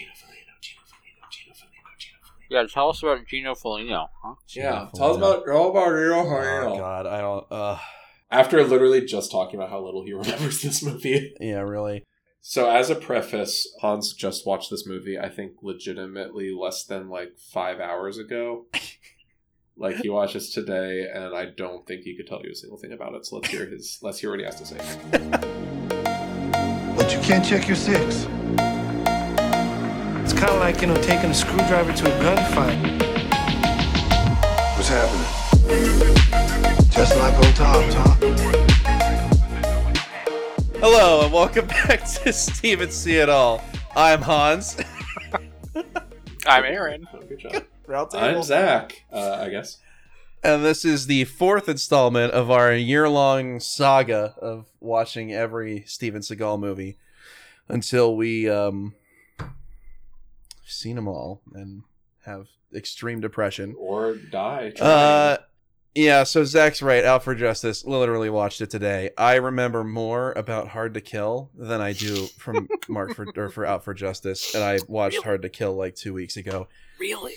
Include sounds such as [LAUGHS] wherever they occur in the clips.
Gino Felino, Gino Felino, Gino Felino, Gino Felino. Yeah, tell us about Gino Felino, huh? Yeah, Gino tell us about tell about Gino Oh Felino. God, I don't. Uh, After literally just talking about how little he [LAUGHS] remembers this movie. yeah, really. So, as a preface, Hans just watched this movie, I think, legitimately less than like five hours ago. [LAUGHS] like, he watched this today, and I don't think he could tell you a single thing about it. So, let's hear his. Let's hear what he has to say. But you can't check your six. It's kind of like, you know, taking a screwdriver to a gunfight. What's happening? Just like old Tom, Tom. Hello and welcome [LAUGHS] back to Steven See It All. I'm Hans. [LAUGHS] I'm Aaron. Oh, good job. Round I'm. Zach, uh, I guess. And this is the fourth installment of our year-long saga of watching every Steven Seagal movie until we um seen them all and have extreme depression. Or die. Uh, yeah. So Zach's right. Out for Justice. Literally watched it today. I remember more about Hard to Kill than I do from [LAUGHS] Mark for or for Out for Justice, and I watched Hard to Kill like two weeks ago. Really?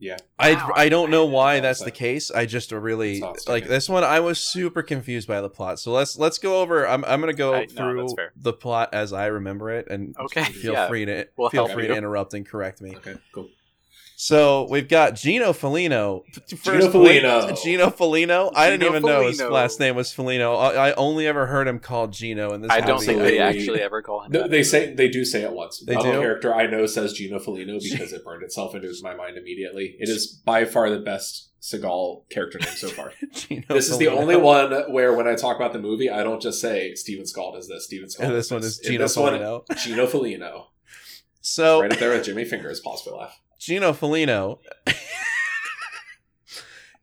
Yeah. I Wow. I don't know why that's not the case. I just really It's like this one. I was super confused by the plot. So let's let's go over. I'm I'm gonna go I- through that's fair. the plot as I remember it, and Okay, feel yeah. free to We'll feel free you. to interrupt and correct me. Okay, cool. So we've got Gino Felino. First Gino point, Felino. [LAUGHS] Gino Felino. I didn't Gino even know his Felino. last name was Felino. I, I only ever heard him called Gino in this. I don't movie. think they actually ever call him No, that. they say they do say it once. They the do? character I know says Gino Felino because it burned itself into my mind immediately. It is by far the best Seagal character name so far. [LAUGHS] Gino this is the only one where when I talk about the movie, I don't just say Steven Seagal does this. Steven Seagal. And does this one is Gino this one, Felino. Gino Felino. So Right up there with Jimmy Fingers. Pause for laugh. Gino Felino.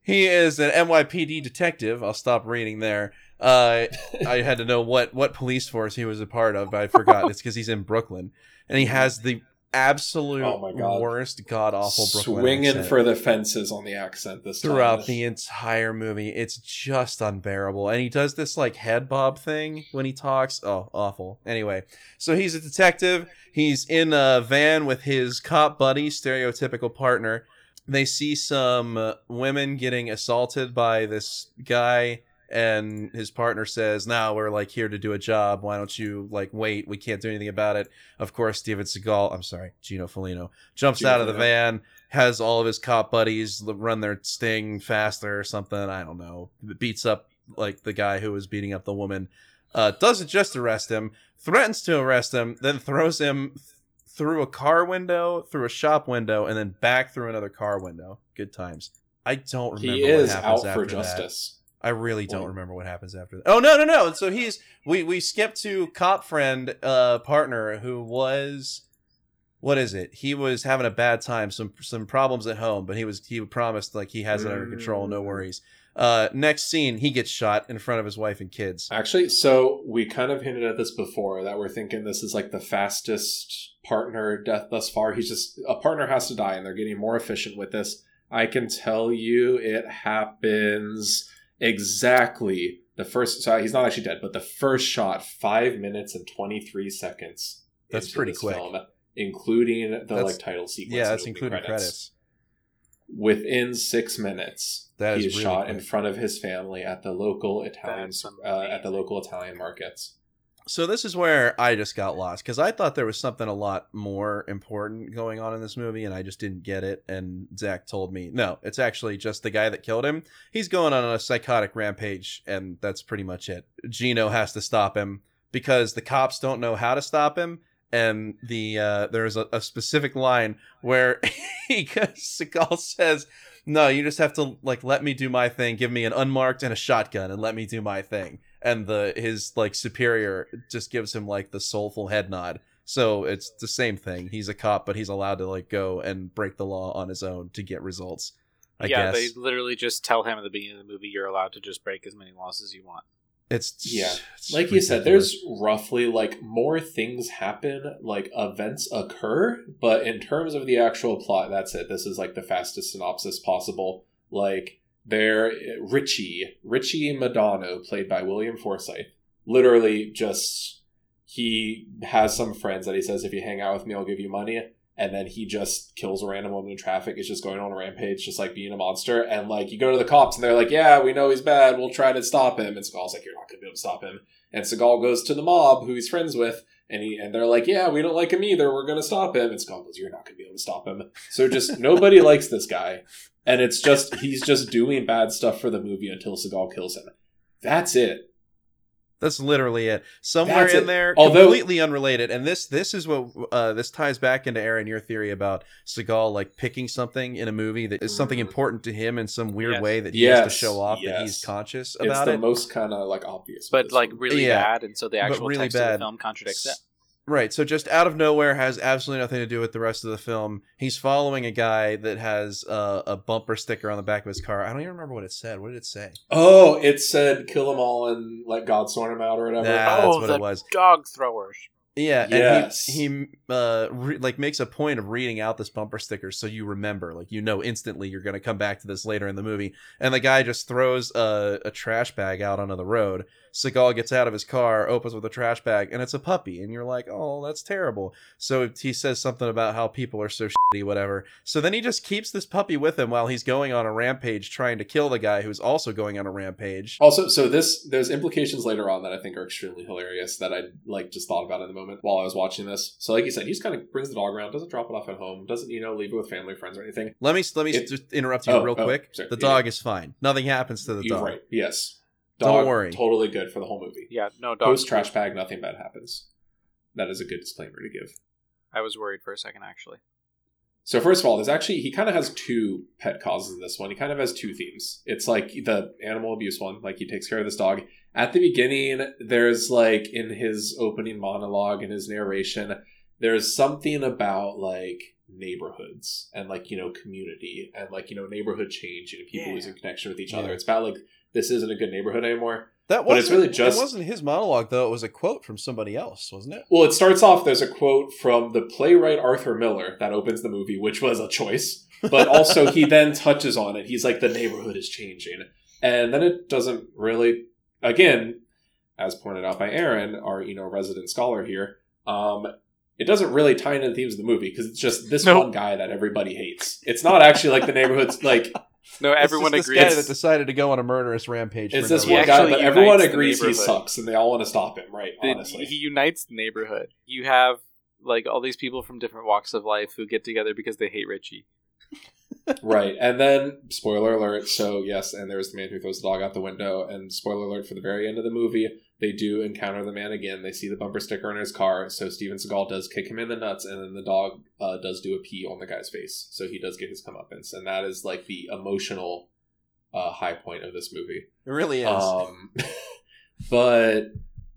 he is an NYPD detective. I'll stop reading there. Uh, I had to know what what police force he was a part of, but I forgot. it's because he's in Brooklyn, and he has the absolute Oh my God. worst, god awful Brooklyn Swinging accent for the fences on the accent this throughout time. the entire movie. It's just unbearable, and he does this like head bob thing when he talks. Oh, awful. Anyway, so he's a detective. He's in a van with his cop buddy, stereotypical partner. They see some uh, women getting assaulted by this guy, and his partner says, "Now we're like here to do a job. Why don't you like wait? We can't do anything about it." Of course, Steven Seagal. I'm sorry, Gino Felino jumps Gino out of the van, has all of his cop buddies run their sting faster or something. I don't know. Beats up like the guy who was beating up the woman. Uh, doesn't just arrest him, threatens to arrest him, then throws him th- through a car window, through a shop window, and then back through another car window. Good times. I don't remember. he what is out for justice. that. I really don't remember what happens after that. Oh no, no, no. So he's we we skip to cop friend uh partner who was what is it? He was having a bad time, some some problems at home, but he was he promised like he has it under control, no Mm. worries. Uh next scene, he gets shot in front of his wife and kids. Actually, so we kind of hinted at this before that we're thinking this is like the fastest partner death thus far. He's just a partner has to die, and they're getting more efficient with this. I can tell you, it happens exactly the first. So he's not actually dead, but the first shot, five minutes and twenty three seconds. That's pretty this quick. film, including the That's- like title sequence. Yeah, that's opening including credits. Within six minutes, That he is is really shot in front of his family at the local Italian uh, at the local Italian markets. So this is where I just got lost because I thought there was something a lot more important going on in this movie, and I just didn't get it. And Zach told me, no, it's actually just the guy that killed him. He's going on a psychotic rampage, and that's pretty much it. Gino has to stop him because the cops don't know how to stop him. And the uh, there's a, a specific line where [LAUGHS] he Seagal says, "No, you just have to like let me do my thing. Give me an unmarked and a shotgun, and let me do my thing." And the his like superior just gives him like the soulful head nod so it's the same thing he's a cop but he's allowed to like go and break the law on his own to get results i yeah, guess they literally just tell him at the beginning of the movie you're allowed to just break as many laws as you want. it's Yeah. it's Like you said, there's roughly like more things happen, like events occur, but in terms of the actual plot, that's it. This is like the fastest synopsis possible. Like there, uh, Richie, Richie Madonna, played by William Forsythe, literally just he has some friends that he says, if you hang out with me, I'll give you money. And then he just kills a random woman in traffic. Is just going on a rampage, just like being a monster. And like you go to the cops, and they're like, "Yeah, we know he's bad. We'll try to stop him." And Seagal's like, "You're not going to be able to stop him." And Seagal goes to the mob, who he's friends with, and he and they're like, "Yeah, we don't like him either. We're going to stop him." And Seagal goes, "You're not going to be able to stop him." So just [LAUGHS] nobody likes this guy, and it's just he's just doing bad stuff for the movie until Seagal kills him. That's it. That's literally it. Somewhere That's in it. there, Although- completely unrelated. And this this is what uh, this ties back into Aaron your theory about Seagal like picking something in a movie that is something Mhm. important to him in some weird Yes. way that he has to show off that he's yes. conscious It's about the it. most kind of like obvious, but like really Yeah. bad, and so the But actual really text of bad. the film contradicts it. Right. So just out of nowhere has absolutely nothing to do with the rest of the film. He's following a guy that has uh, a bumper sticker on the back of his car. I don't even remember what it said. What did it say? Oh, it said kill them all and let God sort them out or whatever. That's Oh, what the it was. Dog throwers. Yeah, and Yes. he he uh re- like makes a point of reading out this bumper sticker so you remember, like you know instantly you're gonna come back to this later in the movie. And the guy just throws a, a trash bag out onto the road. Seagal gets out of his car, opens with a trash bag, and it's a puppy. And you're like, oh, that's terrible. So he says something about how people are so shitty, whatever. So then he just keeps this puppy with him while he's going on a rampage, trying to kill the guy who's also going on a rampage. Also, so this there's implications later on that I think are extremely hilarious that I like just thought about in the moment while I was watching this. So, like you said, he just kind of brings the dog around, doesn't drop it off at home, doesn't you know leave it with family, friends, or anything. Let me let me It- just interrupt you Oh, real oh, quick. sorry. The Yeah. dog is fine. Nothing happens to the You're dog. right. Yes. Don't worry. Totally good for the whole movie. Yeah, no dog. Post trash bag, nothing bad happens. That is a good disclaimer to give. I was worried for a second, actually. So first of all, there's actually he kind of has two pet causes in this one. He kind of has two themes. It's like the animal abuse one, like he takes care of this dog. At the beginning, there's like in his opening monologue and his narration, there's something about like neighborhoods and like you know community and like you know neighborhood change and people Yeah. losing connection with each Yeah. other. It's about like this isn't a good neighborhood anymore. That But wasn't it's really just- it wasn't his monologue though. It was a quote from somebody else, wasn't it? Well, it starts off. There's a quote from the playwright Arthur Miller that opens the movie, which was a choice. But [LAUGHS] also, he then touches on it. He's like, the neighborhood is changing, and then it doesn't really. Again, as pointed out by Aaron, our you know resident scholar here, um, it doesn't really tie into the themes of the movie because it's just this Nope. one guy that everybody hates. It's not actually like the neighborhood's [LAUGHS] like No, everyone it's just agrees. This guy that decided to go on a murderous rampage. it's this one guy, actually but everyone agrees he sucks, and they all want to stop him. Right? The- Honestly, he unites the neighborhood. You have like all these people from different walks of life who get together because they hate Richie. [LAUGHS] right and then spoiler alert so yes and there's the man who throws the dog out the window and spoiler alert for the very end of the movie they do encounter the man again. They see the bumper sticker on his car. So steven seagal does kick him in the nuts and then the dog uh, does do a pee on the guy's face. So he does get his comeuppance and that is like the emotional uh, high point of this movie. It really is. um, [LAUGHS] but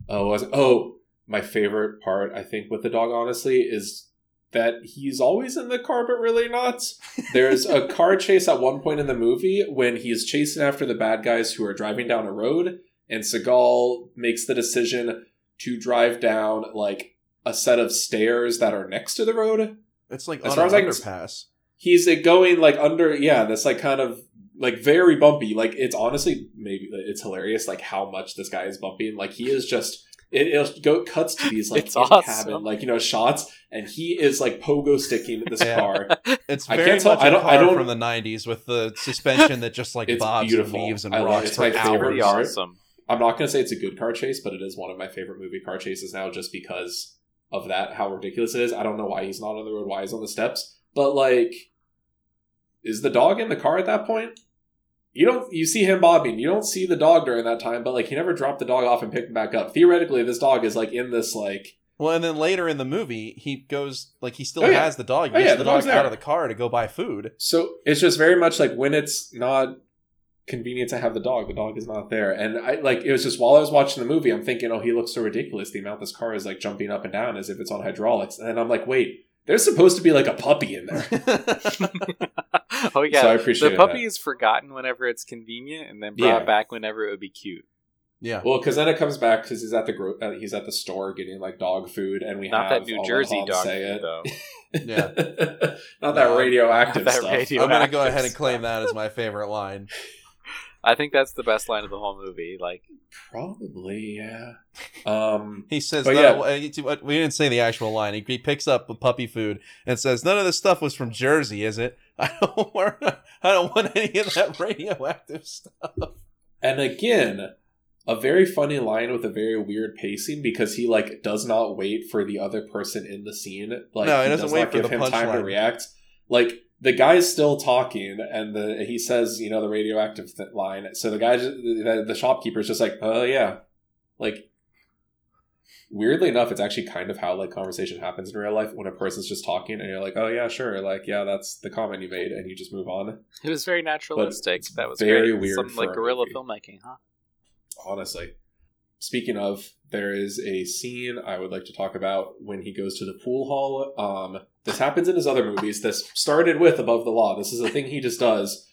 oh, was oh, my favorite part I think with the dog honestly is that he's always in the car, but really not. [LAUGHS] There's a car chase at one point in the movie when he's chasing after the bad guys who are driving down a road, and Seagal makes the decision to drive down like a set of stairs that are next to the road. it's like as on far an as I can- underpass. He's going like under, yeah, that's like kind of like very bumpy. Like it's honestly maybe it's hilarious like how much this guy is bumping. Like he is just it it'll go cuts to these like awesome. cabin like you know shots, and he is like pogo sticking this [LAUGHS] Yeah. car. It's I can't tell- much I a don't- I car don't- from the '90s with the suspension that just like [LAUGHS] bobs beautiful. and weaves and I rocks It's for my favorite hours. awesome. I'm not gonna say it's a good car chase, but it is one of my favorite movie car chases now, just because of that how ridiculous it is. I don't know why he's not on the road, why he's on the steps, but like, is the dog in the car at that point? You don't. You see him bobbing. You don't see the dog during that time, but like he never dropped the dog off and picked him back up. Theoretically, this dog is like in this like Well, and then later in the movie, he goes like he still Oh, yeah. has the dog. Oh, he Oh, gets yeah, the, the dog out of the car to go buy food. So it's just very much like when it's not convenient to have the dog, the dog is not there. And I like it was just while I was watching the movie, I'm thinking, oh, he looks so ridiculous. The amount this car is like jumping up and down as if it's on hydraulics. And then I'm like, wait, there's supposed to be like a puppy in there. [LAUGHS] oh yeah, So I appreciate the puppy that. is forgotten whenever it's convenient, and then Yeah. brought back whenever it would be cute. yeah. Well, because then it comes back because he's at the gro- uh, he's at the store getting like dog food, and we Not have that New Jersey dog say food, it. though. [LAUGHS] Yeah. not that radioactive not that stuff. radio- I'm gonna go ahead and claim that as my favorite line. [LAUGHS] I think that's the best line of the whole movie. Like, Probably, yeah. [LAUGHS] Um, He says, But "No, uh, we didn't say the actual line. He, he picks up the puppy food and says, "None of this stuff was from Jersey, is it? [LAUGHS] I don't want, I don't want any of that [LAUGHS] radioactive stuff." and again, a very funny line with a very weird pacing because he like does not wait for the other person in the scene. Like No, he doesn't does wait not for give the him time to react. Like the guy's still talking, and the he says, you know, the radioactive th- line. So the guy, the, the shopkeeper's just like, oh yeah, like. Weirdly enough, it's actually kind of how like conversation happens in real life when a person's just talking and you're like, "Oh yeah, sure," like yeah, that's the comment you made, and you just move on. it was very naturalistic. That was very great. weird Some like guerrilla filmmaking, huh? honestly. Speaking of, there is a scene I would like to talk about when he goes to the pool hall. Um, this happens in his other movies. This started with Above the Law. This is a thing he just does.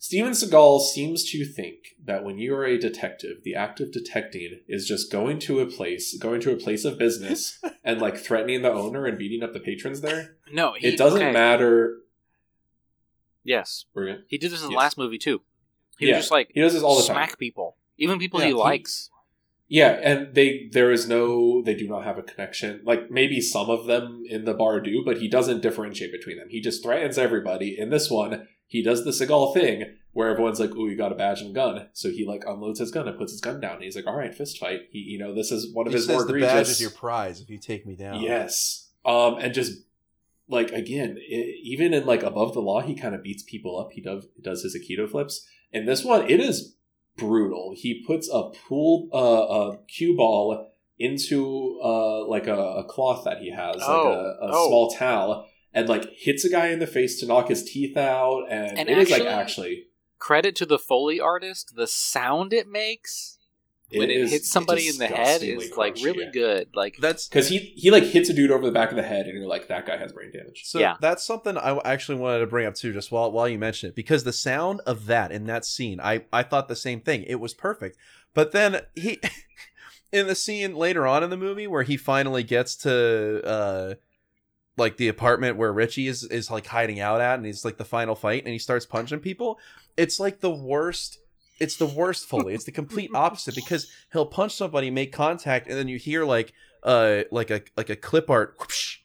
Steven Seagal seems to think that when you are a detective, the act of detecting is just going to a place, going to a place of business, [LAUGHS] and like threatening the owner and beating up the patrons there. No, he, It doesn't okay. matter. Yes, he did this in the Yes. last movie too. He Yeah, just like He does this all the time. smack people, even people Yeah, he he- likes. Yeah, and they there is no they do not have a connection. Like maybe some of them in the bar do, but he doesn't differentiate between them. He just threatens everybody. In this one, he does the Seagal thing where everyone's like, "Oh, you got a badge and gun." So he like unloads his gun and puts his gun down. And he's like, "All right, fist fight." He, you know, this is one of He his says more the egregious. badge is your prize if you take me down. Yes. Um, and just like again, i even in like above the law, he kind of beats people up. He does does his aikido flips. In this one, it is brutal. He puts a pool, uh, a cue ball into uh like a, a cloth that he has, Oh, like a, a oh. small towel, and like hits a guy in the face to knock his teeth out. And, And it is like actually- actually Credit to the foley artist, the sound it makes when it, is hits somebody in the head disgustingly is like crunchy. really good. Like That's because he he like hits a dude over the back of the head, and you're like, that guy has brain damage. So Yeah. that's something I actually wanted to bring up too, just while while you mention it, because the sound of that in that scene, I I thought the same thing. It was perfect, but then he, [LAUGHS] in the scene later on in the movie where he finally gets to uh, like the apartment where Richie is is like hiding out at, and he's like the final fight, and he starts punching people. It's like the worst. It's the worst foley. It's the complete opposite because he'll punch somebody, make contact, and then you hear like uh like a like a clip art whoosh,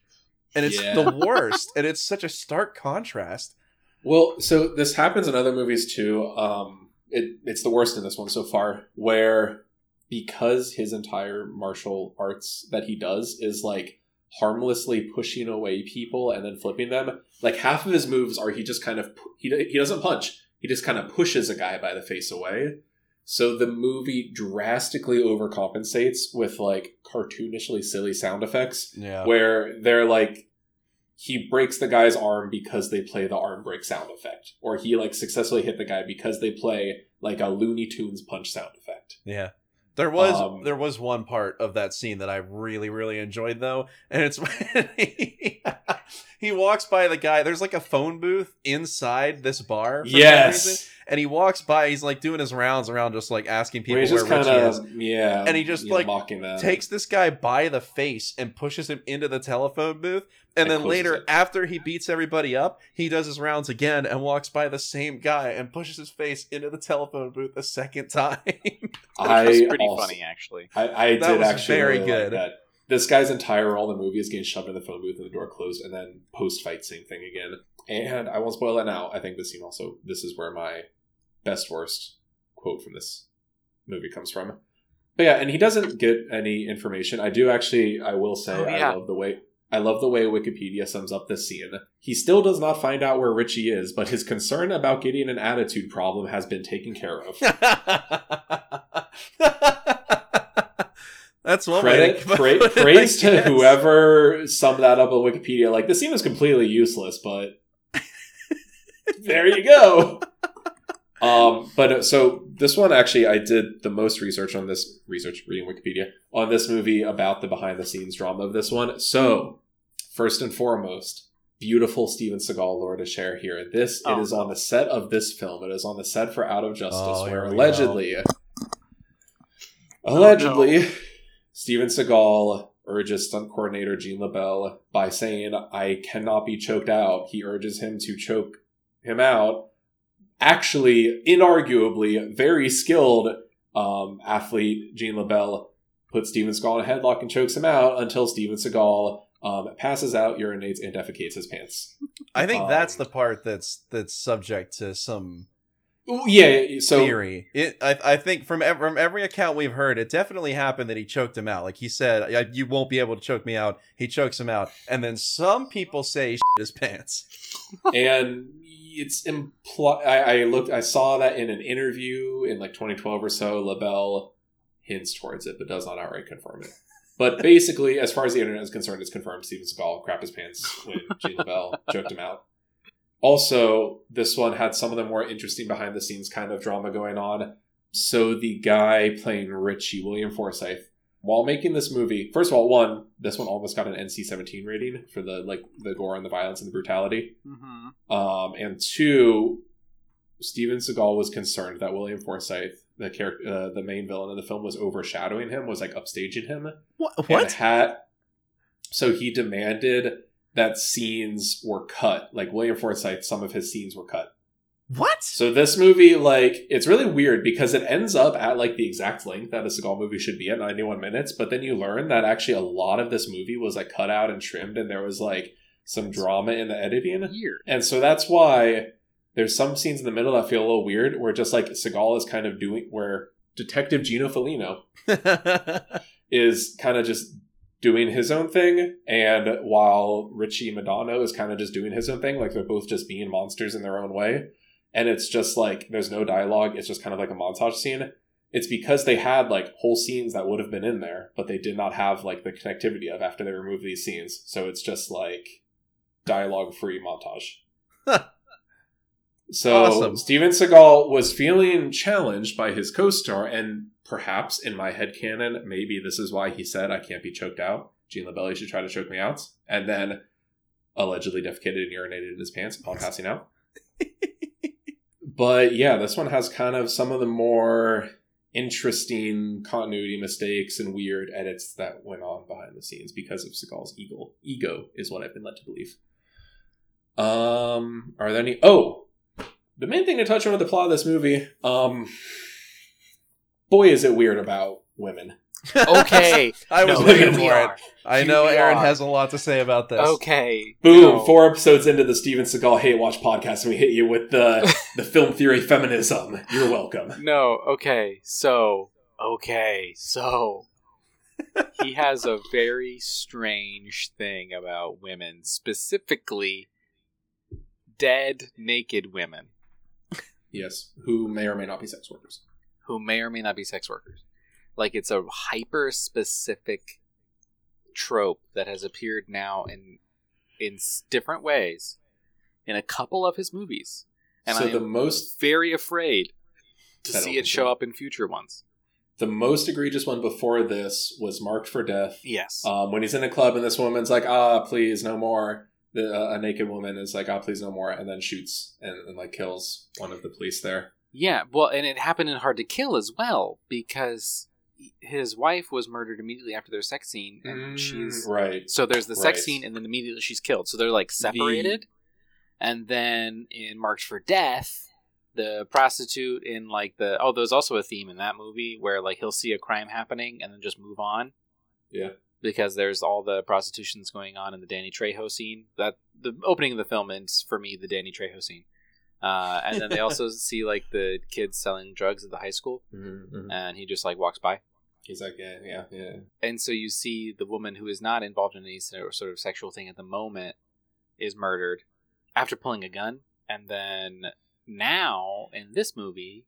and it's Yeah. the worst and it's such a stark contrast Well, so this happens in other movies too. Um, it, it's the worst in this one so far, where because his entire martial arts that he does is like harmlessly pushing away people and then flipping them. Like half of his moves are he just kind of he he doesn't punch. He just kind of pushes a guy by the face away. So the movie drastically overcompensates with like cartoonishly silly sound effects yeah. where they're like he breaks the guy's arm because they play the arm break sound effect or he like successfully hit the guy because they play like a looney tunes punch sound effect. Yeah there was Um, there was one part of that scene that i really really enjoyed though and it's [LAUGHS] when he, he walks by the guy. There's like a phone booth inside this bar for some yes and he walks by he's like doing his rounds around just like asking people where he's where just richie is yeah And he just, like, mocking them takes this guy by the face and pushes him into the telephone booth. And And then later, it. after he beats everybody up, he does his rounds again and walks by the same guy and pushes his face into the telephone booth a second [LAUGHS] time. [LAUGHS] I was pretty also- funny actually. I, I That did was actually very really like good. that. This guy's entire role in the movie is getting shoved in the phone booth and the door closed, and then post fight same thing again. And I won't spoil it now. I think this scene also this is where my best worst quote from this movie comes from. But yeah, and he doesn't get any information. I do actually. I will say Oh, yeah. I love the way. I love the way Wikipedia sums up this scene. He still does not find out where Richie is, but his concern about getting an attitude problem has been taken care of. [LAUGHS] That's one credit pra- put it, I praise to whoever summed that up on Wikipedia. Like the scene is completely useless, but there you go. [LAUGHS] Um, but uh, so this one actually, I did the most research on this research reading Wikipedia on this movie about the behind the scenes drama of this one. So first and foremost, beautiful Steven Seagal lore to share here. This Oh, it is on the set of this film. It is on the set for Out of Justice, Oh, where here we allegedly, Oh, allegedly, Steven Seagal urges stunt coordinator Gene LeBell by saying, "I cannot be choked out." He urges him to choke him out actually, inarguably, very skilled um, athlete, Gene LeBell, puts Steven Seagal in a headlock and chokes him out until Steven Seagal um, passes out, urinates, and defecates his pants. I think Um, that's the part that's that's subject to some Yeah, so theory. It, I, I think from ev- from every account we've heard, it definitely happened that he choked him out. Like he said, "I- "You won't be able to choke me out." He chokes him out, and then some people say [LAUGHS] he his pants. and it's implied. I, I looked, I saw that in an interview in like 2012 or so. LeBell hints towards it, but does not outright confirm it. But [LAUGHS] basically, as far as the internet is concerned, it's confirmed Steven Seagal crap his pants when Gene LeBell [LAUGHS] choked him out. Also, this one had some of the more interesting behind the scenes kind of drama going on. So the guy playing Richie, William Forsythe, while making this movie, first of all, one, this one almost got an NC-17 rating for the like the gore and the violence and the brutality. Mm-hmm. Um, and two, Steven Seagal was concerned that William Forsythe, the character, uh, the main villain of the film, was overshadowing him, was like upstaging him. What? And had so he demanded that scenes were cut. Like William Forsythe, some of his scenes were cut. What? So this movie, like, it's really weird because it ends up at like the exact length that a Seagal movie should be at 91 minutes, but then you learn that actually a lot of this movie was like cut out and trimmed, and there was like some drama in the editing. Weird. And so that's why there's some scenes in the middle that feel a little weird, where just like Seagal is kind of doing, where Detective Gino Felino [LAUGHS] is kind of just doing his own thing, and while Richie Madonna is kind of just doing his own thing, like they're both just being monsters in their own way. And it's just like there's no dialogue, it's just kind of like a montage scene. It's because they had like whole scenes that would have been in there, but they did not have like the connectivity of after they removed these scenes. So it's just like dialogue free montage. [LAUGHS] So Awesome. Steven Seagal was feeling challenged by his co-star, and perhaps in my head canon, maybe this is why he said I can't be choked out. Gene LeBell should try to choke me out, and then allegedly defecated and urinated in his pants upon [LAUGHS] passing out. [LAUGHS] but yeah, this one has kind of some of the more interesting continuity mistakes and weird edits that went on behind the scenes because of Seagal's ego. Ego is what I've been led to believe. Um, are there any? Oh, the main thing to touch on with the plot of this movie. Um, boy, is it weird about women. Okay. [LAUGHS] I was No, waiting for we it. I Here know Aaron are. has a lot to say about this. Okay. Boom! No. Four episodes into the Steven Seagal Hate Watch podcast, and we hit you with the [LAUGHS] the film theory feminism. You're welcome. No, okay. So, okay. So, he has a very strange thing about women, specifically dead, naked women Yes, who may or may not be sex workers. who may or may not be sex workers. Like, it's a hyper specific trope that has appeared now in in different ways in a couple of his movies. And so I the most very afraid to I see it show so. up in future ones. the most egregious one before this was Marked for Death. Yes. Um, when he's in a club and this woman's like, "Ah, please, no more." The, uh, a naked woman is like, "Ah, please, no more," and then shoots and, and like kills one of the police there. Yeah, well, and it happened in Hard to Kill as well because his wife was murdered immediately after their sex scene, and she's Mm, right. so there's the right. sex scene, and then immediately she's killed. So they're like separated, and then in Marked for Death, the prostitute in like the oh, there's also a theme in that movie where like he'll see a crime happening and then just move on. Yeah. Because there's all the prostitutions going on in the Danny Trejo scene. That the opening of the film is for me the Danny Trejo scene. Uh, and then they [LAUGHS] also see like the kids selling drugs at the high school, Mm-hmm. and he just like walks by. He's like, "Yeah, yeah, yeah." And so you see the woman who is not involved in any sort of sexual thing at the moment is murdered after pulling a gun, and then now in this movie,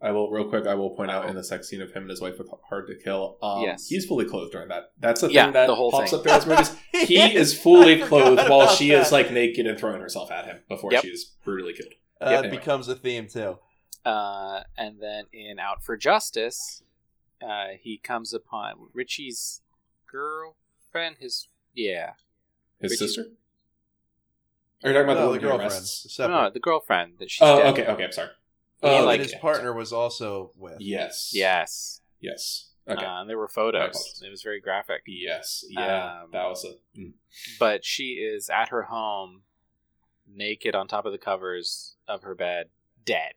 I will real quick. I will point out in the sex scene of him and his wife with Hard to Kill. Um, Yes. he's fully clothed during that. That's the Yeah, thing that the whole pops thing. up in his movies. He Yeah, is fully [LAUGHS] clothed while she is like naked and throwing herself at him before Yep. she is brutally killed. Uh, Yeah, it anyway. becomes a theme too. uh, and then in Out for Justice, uh, he comes upon Richie's girlfriend. His yeah, His Richie- sister. Are you talking about No, the, the woman girlfriend. arrests? No, the girlfriend that she's. Oh, dead. okay, okay. I'm sorry. Oh, that like- his okay, partner was also with. Yes. Yes. Yes. Okay. Uh, and there were photos. It was very graphic. yes. Yeah. um, that was a. mm. but she is at her home naked on top of the covers of her bed dead.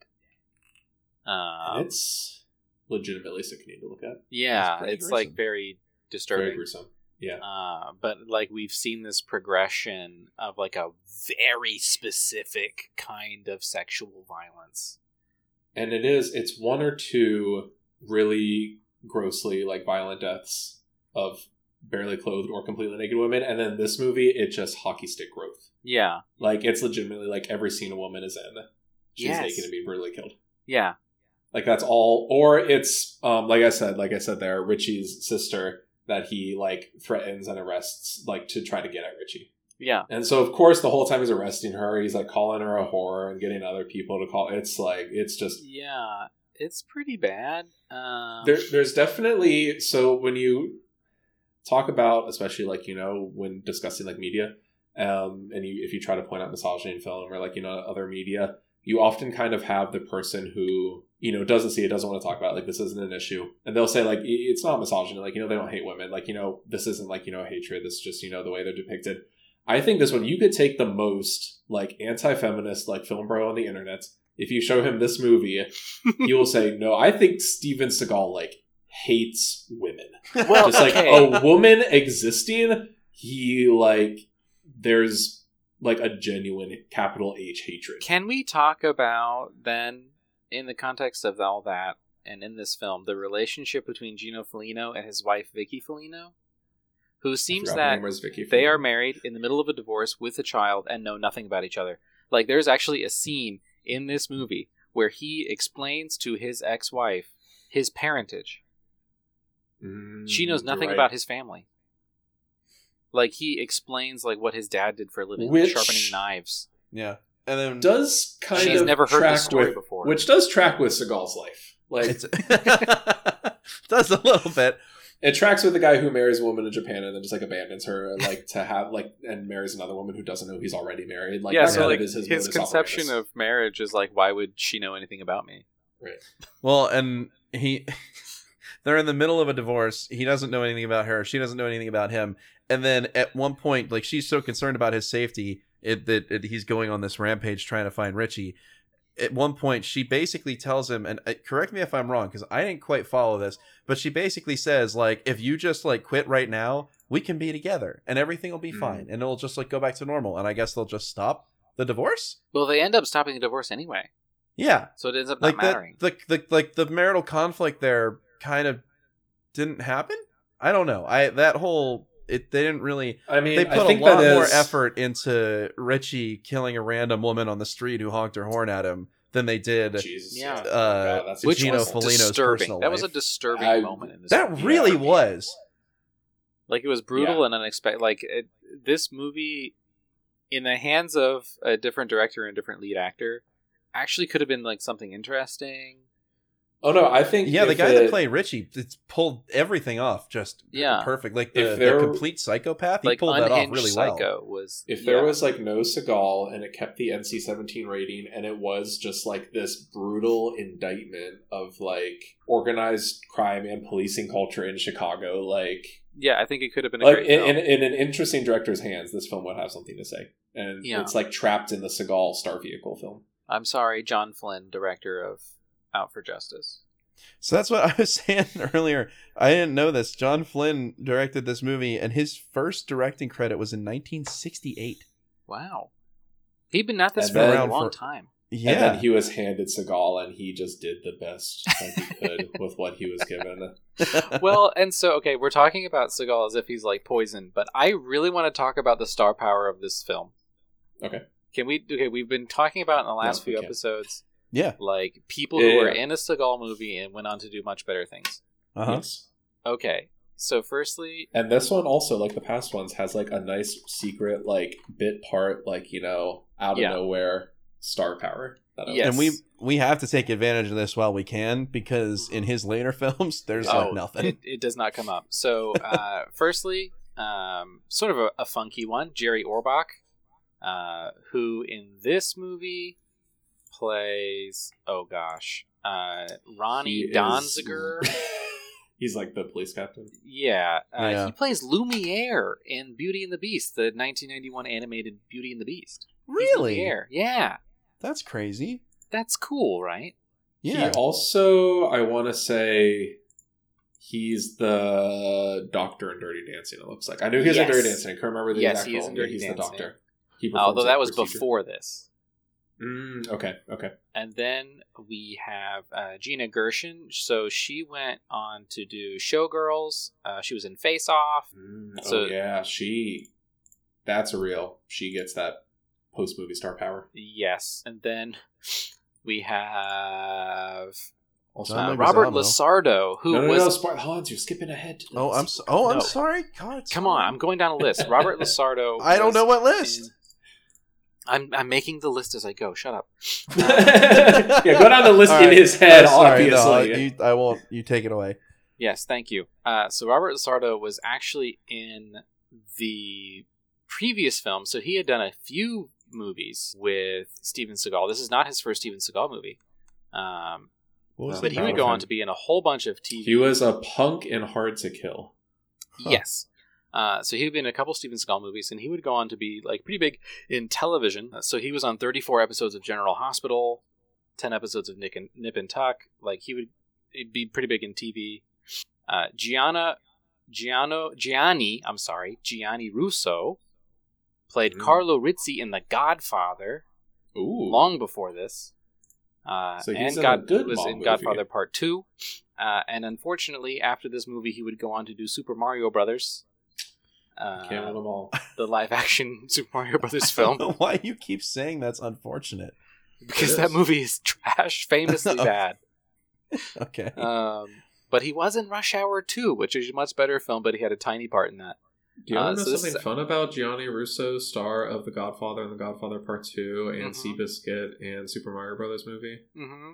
Um, it's legitimately sickening to look at. yeah, pretty it's like very Very disturbing. gruesome. Yeah. Uh, but like we've seen this progression of like a very specific kind of sexual violence. and it is it's one or two really grossly like violent deaths of barely clothed or completely naked women and then this movie it just hockey stick growth Yeah, like it's legitimately like every scene a woman is in she's Yes. naked and being brutally killed yeah, like that's all or it's um like i said like i said there richie's sister that he like threatens and arrests like to try to get at richie yeah. and so of course the whole time he's arresting her he's like calling her a whore and getting other people to call it's like it's just Yeah, it's pretty bad. Um, there, there's definitely so when you talk about especially like you know when discussing like media um and you if you try to point out misogyny in film or like you know other media you often kind of have the person who you know doesn't see it doesn't want to talk about it, like this isn't an issue and they'll say like it's not misogyny like you know they don't hate women like you know this isn't like you know hatred this is just you know the way they're depicted. I think this one you could take the most like anti-feminist like film bro on the internet. If you show him this movie [LAUGHS] he will say no i think steven seagal like hates women [LAUGHS] well, just like okay. a woman existing he like there's like a genuine capital h hatred Can we talk about then, in the context of all that, and in this film, the relationship between Gino Felino and his wife Vicky Felino, who seems that name Vicky they are married in the middle of a divorce with a child and know nothing about each other. Like, there's actually a scene in this movie where he explains to his ex-wife his parentage. Mm, She knows nothing right. about his family. Like he explains like what his dad did for a living, like sharpening knives. Yeah, and then does kind She's of never heard track this story with, before. which does track with Seagal's life like it's [LAUGHS] [LAUGHS] does a little bit. it tracks with the guy who marries a woman in Japan and then just like abandons her like to have like and marries another woman who doesn't know he's already married like yeah, so like is his, his, conception operandus. of marriage is like, why would she know anything about me? Right. Well, and he they're in the middle of a divorce. He doesn't know anything about her. She doesn't know anything about him. And then at one point, like she's so concerned about his safety it, that it, he's going on this rampage trying to find Richie. At one point, she basically tells him, and uh, correct me if I'm wrong because I didn't quite follow this, but she basically says like, if you just like quit right now, we can be together and everything will be Mm. fine, and it'll just like go back to normal. And I guess they'll just stop the divorce. Well, they end up stopping the divorce anyway, Yeah, so it ends up not like mattering. the, the the like the marital conflict there kind of didn't happen. I don't know. I that whole it they didn't really I mean they I put a lot that more effort into Richie killing a random woman on the street who honked her horn at him than they did Jesus Yeah. yeah, Uh, God, that's Which Gino was Felino's disturbing. personal That was a disturbing I- moment in this. that movie. really Yeah. was. like it was brutal and unexpected. Like it, this movie, in the hands of a different director and different lead actor, actually could have been like something interesting. Oh no I think Yeah, the guy it- that played Richie it's pulled everything off just Yeah. perfect. Like If the, the complete psychopath, he like pulled that off really psycho well. was. If there was like no Seagal and it kept the NC seventeen rating and it was just like this brutal indictment of like organized crime and policing culture in Chicago, like yeah, I think it could have been a like great in, film. in, in an interesting director's hands, this film would have something to say. And Yeah. it's like trapped in the Seagal star vehicle film. I'm sorry, John Flynn, director of Out for Justice. So that's what I was [LAUGHS] saying earlier. I didn't know this. John Flynn directed this movie, and his first directing credit was in 1968. Wow, he'd been at this for a long for- time. Yeah, And then he was handed Seagal and he just did the best that he could [LAUGHS] with what he was given. [LAUGHS] well, and so okay, we're talking about Seagal as if he's like poison, but I really want to talk about the star power of this film. Okay. Can we? Okay, we've been talking about in the last No, we few can. episodes, yeah. like people Yeah, who were yeah. in a Seagal movie and went on to do much better things. Uh-huh. Yes. Okay, so firstly, And this one also, like the past ones, has like a nice secret, like bit part, like you know, out of Yeah. nowhere star power. Yes. And we we have to take advantage of this while we can because in his later [LAUGHS] films, there's oh, like nothing. It, it does not come up. So, [LAUGHS] uh, firstly, um, sort of a, a funky one, Jerry Orbach, uh, who in this movie plays, oh gosh, uh, Ronnie He is- Donziger. [LAUGHS] He's like the police captain. Yeah, uh, Yeah. he plays Lumiere in Beauty and the Beast, the 1991 animated Beauty and the Beast. Really? Lumiere. Yeah, That's crazy. that's cool, right? Yeah. He also, I want to say, he's the doctor in Dirty Dancing. It looks like I knew he was in Dirty Dancing. I can't remember the Yes, exact he is role. in Yeah, Dirty he's Dancing. the doctor. He performs Although that was procedure. before this. Mm, okay, okay. And then we have uh, Gina Gershon. So she went on to do Showgirls. Uh, she was in Face Off. Mm, So- oh yeah, she. That's a real. She gets that post movie star power. Yes. And then [LAUGHS] we have John uh, Leguizamo. Robert Lasardo, who no, no, was. no, Spar- Hans, you're skipping ahead. Oh, I'm so, oh, I'm No. sorry. God, Come on, I'm going down a list. [LAUGHS] Robert Lasardo. I don't was know what list. In- I'm I'm making the list as I go. Shut up. [LAUGHS] yeah, go down the list All in right. his head. Oh, sorry, no, obviously, you- I won't. You take it away. Yes, thank you. Uh, so Robert Lasardo was actually in the previous film. So he had done a few movies with Steven Seagal. This is not his first Steven Seagal movie. Um, was but he would go on to be in a whole bunch of TV. he was a punk and hard to kill. Huh. Yes. Uh, so he would be in a couple Steven Seagal movies, and he would go on to be like pretty big in television. Uh, So he was on 34 episodes of General Hospital, 10 episodes of Nick and Nip and Tuck. Like he would be pretty big in TV. Uh, Gianna, Giano, Gianni, I'm sorry, Gianni Russo played Mm. Carlo Rizzi in The Godfather Ooh, long before this. Uh, So and God good was in movie. Godfather Part Two, uh, and unfortunately, after this movie, he would go on to do Super Mario Brothers, uh, can't win them all. the live-action [LAUGHS] Super Mario Brothers [LAUGHS] film, why you keep saying that's unfortunate. because that movie is trash, famously [LAUGHS] Okay. bad. Okay. Um, but he was in Rush Hour Two, which is a much better film, but he had a tiny part in that. Do you Uh, want to so know something is- fun about Gianni Russo, star of The Godfather and The Godfather Part Two, and Mhm. Seabiscuit and Super Mario Brothers movie? hmm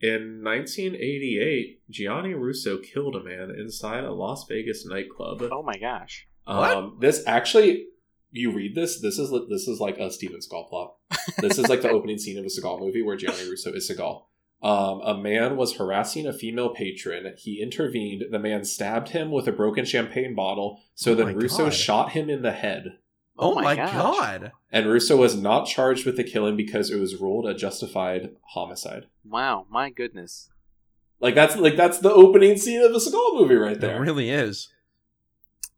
In 1988, Gianni Russo killed a man inside a Las Vegas nightclub. Oh my gosh! Um, this actually, you read this. This is this is like a Steven Seagal plot. This is like the [LAUGHS] opening scene of a Seagal movie where Gianni [LAUGHS] Russo is Seagal. Um, a man was harassing a female patron. He intervened. The man stabbed him with a broken champagne bottle. So Oh then Russo God. shot him in the head. Oh, Oh my my gosh. god. And Russo was not charged with the killing because it was ruled a justified homicide. Wow, my goodness. Like that's like that's the opening scene of a Seagal movie right there. It really is.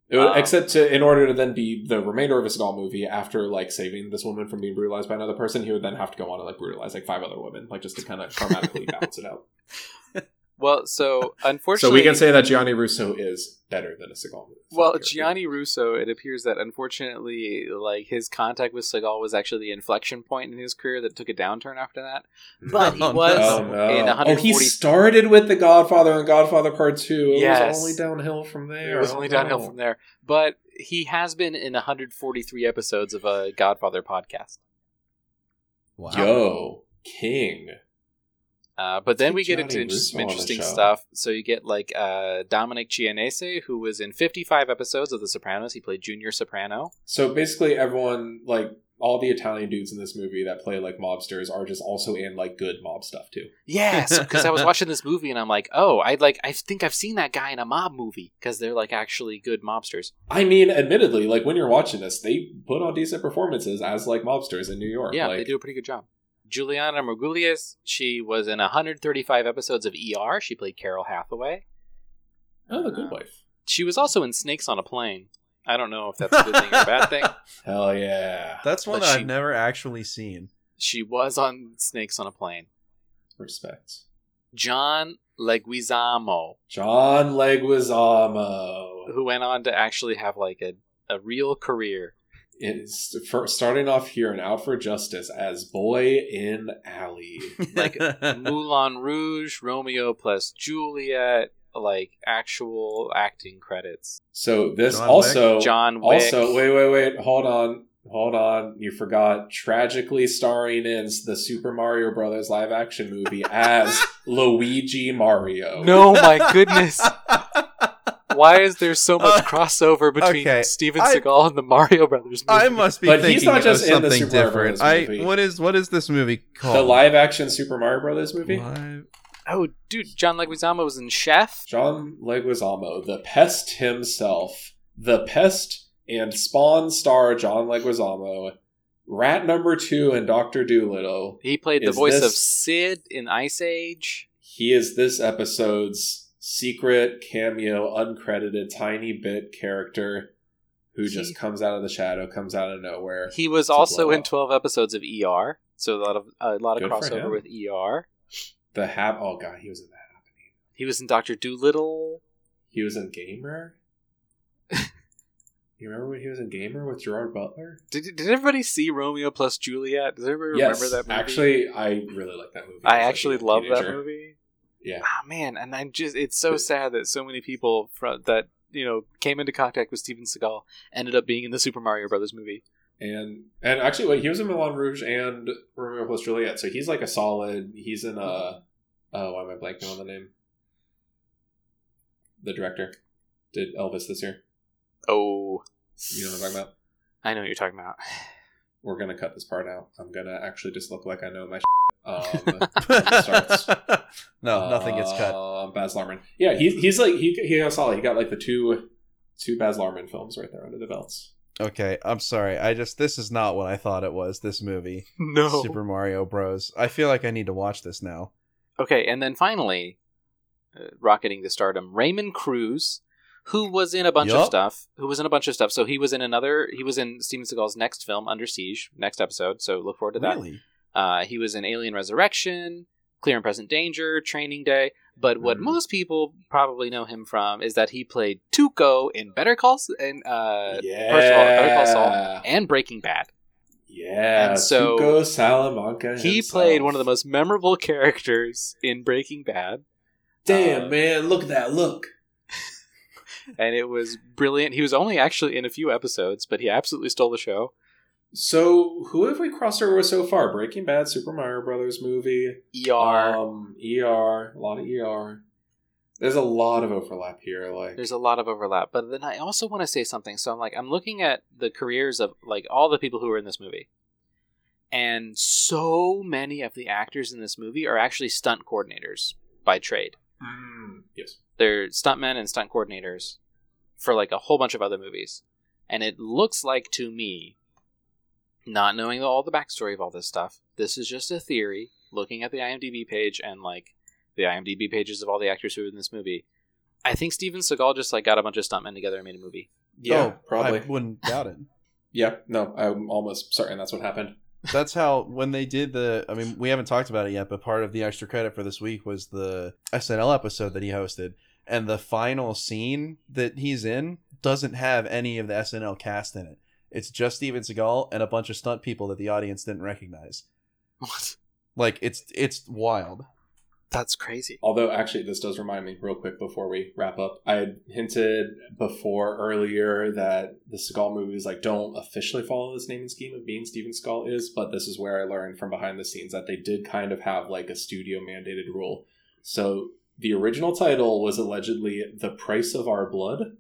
It would- Wow. except to, in order to then be the remainder of a Seagal movie after like saving this woman from being brutalized by another person, he would then have to go on and like brutalize like five other women, like just to kind of [LAUGHS] karmatically balance it out. [LAUGHS] Well, so unfortunately, [LAUGHS] So we can say that Gianni Russo is better than a Seagal movie. Well, character. Gianni Russo, it appears that unfortunately, like his contact with Seagal was actually the inflection point in his career that took a downturn after that. [LAUGHS] But he Oh, was Oh, no. no. in oh, 140. he started with The Godfather and Godfather Part Two. It Yes. was only downhill from there. it was Oh, only downhill no. from there. But he has been in 143 episodes of a Godfather podcast. Wow. Yo, King. Uh, but then we Get into some interesting stuff. So you get like uh, Dominic Chianese, who was in 55 episodes of The Sopranos. He played Junior Soprano. So basically, everyone like all the Italian dudes in this movie that play like mobsters are just also in like good mob stuff too. Yes, because I was [LAUGHS] watching this movie and I'm like, oh, I like, I think I've seen that guy in a mob movie because they're like actually good mobsters. I mean, admittedly, like when you're watching this, they put on decent performances as like mobsters in New York. Yeah, like, they do a pretty good job. Julianna Margulies, she was in 135 episodes of ER. She played Carol Hathaway. Oh, the Good Wife. She was also in Snakes on a Plane. I don't know if that's a good thing or a bad thing. [LAUGHS] Hell yeah, That's one that she- I've never actually seen. She was on Snakes on a Plane. respect. John Leguizamo, John Leguizamo who went on to actually have like a, a real career. Is for starting off here and out for justice as boy in alley. [LAUGHS] Like, Moulin Rouge, Romeo plus Juliet, like actual acting credits. So this John also John Wick. Also, wait, wait, wait. Hold on. Hold on. You forgot tragically starring in the Super Mario Brothers live action movie as [LAUGHS] Luigi Mario. No, my goodness. [LAUGHS] Why is there so [LAUGHS] much Uh, crossover between okay, Steven I- Seagal and the Mario Brothers movie? I must be But thinking he's not just of in the something Super Mario different. Brothers I what is what is this movie called? The live action Super Mario Brothers movie? Live- Oh, dude, John Leguizamo was in Chef. John Leguizamo, the pest himself, the pest and Spawn star John Leguizamo Rat number two and Doctor Doolittle. He played the Is voice of Sid in Ice Age. He is this episode's secret cameo, uncredited tiny bit character who He- just comes out of the shadow, comes out of nowhere. He was also in twelve episodes of ER, so a lot of a lot of Good crossover with ER. The hap. Oh god, he was in the happening. He was in Doctor Doolittle. He was in Gamer. [LAUGHS] you remember when he was in Gamer with Gerard Butler? Did, did everybody see Romeo plus Juliet? Does everybody yes, remember that movie? actually, I really like that movie. I like, actually love that movie. Yeah, Ah man, and I'm just it's so sad that so many people from that you know came into contact with Steven Seagal ended up being in the Super Mario Brothers movie. and and actually, wait, he was in Moulin Rouge and Romeo plus Juliet, so he's like a solid. He's in a. Oh, why am I blanking on the name? The director did Elvis this year. Oh, You know what I'm talking about? I know what you're talking about. [SIGHS] We're gonna cut this part out. I'm gonna actually just look like I know my. Um, starts. [LAUGHS] no, nothing gets cut. Uh, Baz Luhrmann. Yeah, he's he's like he he got solid. He got like the two two Baz Luhrmann films right there under the belts. Okay, I'm sorry. I just this is not what I thought it was. This movie, No. Super Mario Bros. I feel like I need to watch this now. Okay, and then finally, uh, rocketing to stardom, Raymond Cruz, who was in a bunch of stuff. Who was in a bunch of stuff. So he was in another. He was in Steven Seagal's next film, Under Siege, next episode. So look forward to that. Really? Uh, he was in Alien Resurrection, Clear and Present Danger, Training Day. But what Mhm. most people probably know him from is that he played Tuco in Better Call and uh, yeah, first of all, Better Call Saul and Breaking Bad. Yeah, And so- Tuco Salamanca. He himself. played one of the most memorable [LAUGHS] characters in Breaking Bad. Damn uh, man, look at that look. [LAUGHS] and it was brilliant. He was only actually in a few episodes, but he absolutely stole the show. So who have we crossed over with so far? Breaking Bad, Super Mario Brothers movie, ER. um, ER, a lot of ER. There's a lot of overlap here. Like, There's a lot of overlap, but then I also want to say something. So I'm like, I'm looking at the careers of like all the people who are in this movie, and so many of the actors in this movie are actually stunt coordinators by trade. mm, yes, They're stuntmen and stunt coordinators for like a whole bunch of other movies, and it looks like to me, not knowing all the backstory of all this stuff, this is just a theory. Looking at the IMDb page and like the IMDb pages of all the actors who were in this movie, I think Steven Seagal just like got a bunch of stuntmen together and made a movie. yeah, oh, probably. I wouldn't doubt it. [LAUGHS] Yeah, no, I'm almost certain that's what happened. That's how when they did the. I mean, we haven't talked about it yet, but part of the extra credit for this week was the SNL episode that he hosted, and the final scene that he's in doesn't have any of the SNL cast in it. It's just Steven Seagal and a bunch of stunt people that the audience didn't recognize. What? Like it's it's wild. That's crazy. Although, actually, this does remind me, real quick before we wrap up. I had hinted before earlier that the Seagal movies like don't officially follow this naming scheme of being Steven Seagal is, but this is where I learned from behind the scenes that they did kind of have like a studio mandated rule. So the original title was allegedly "The Price of Our Blood."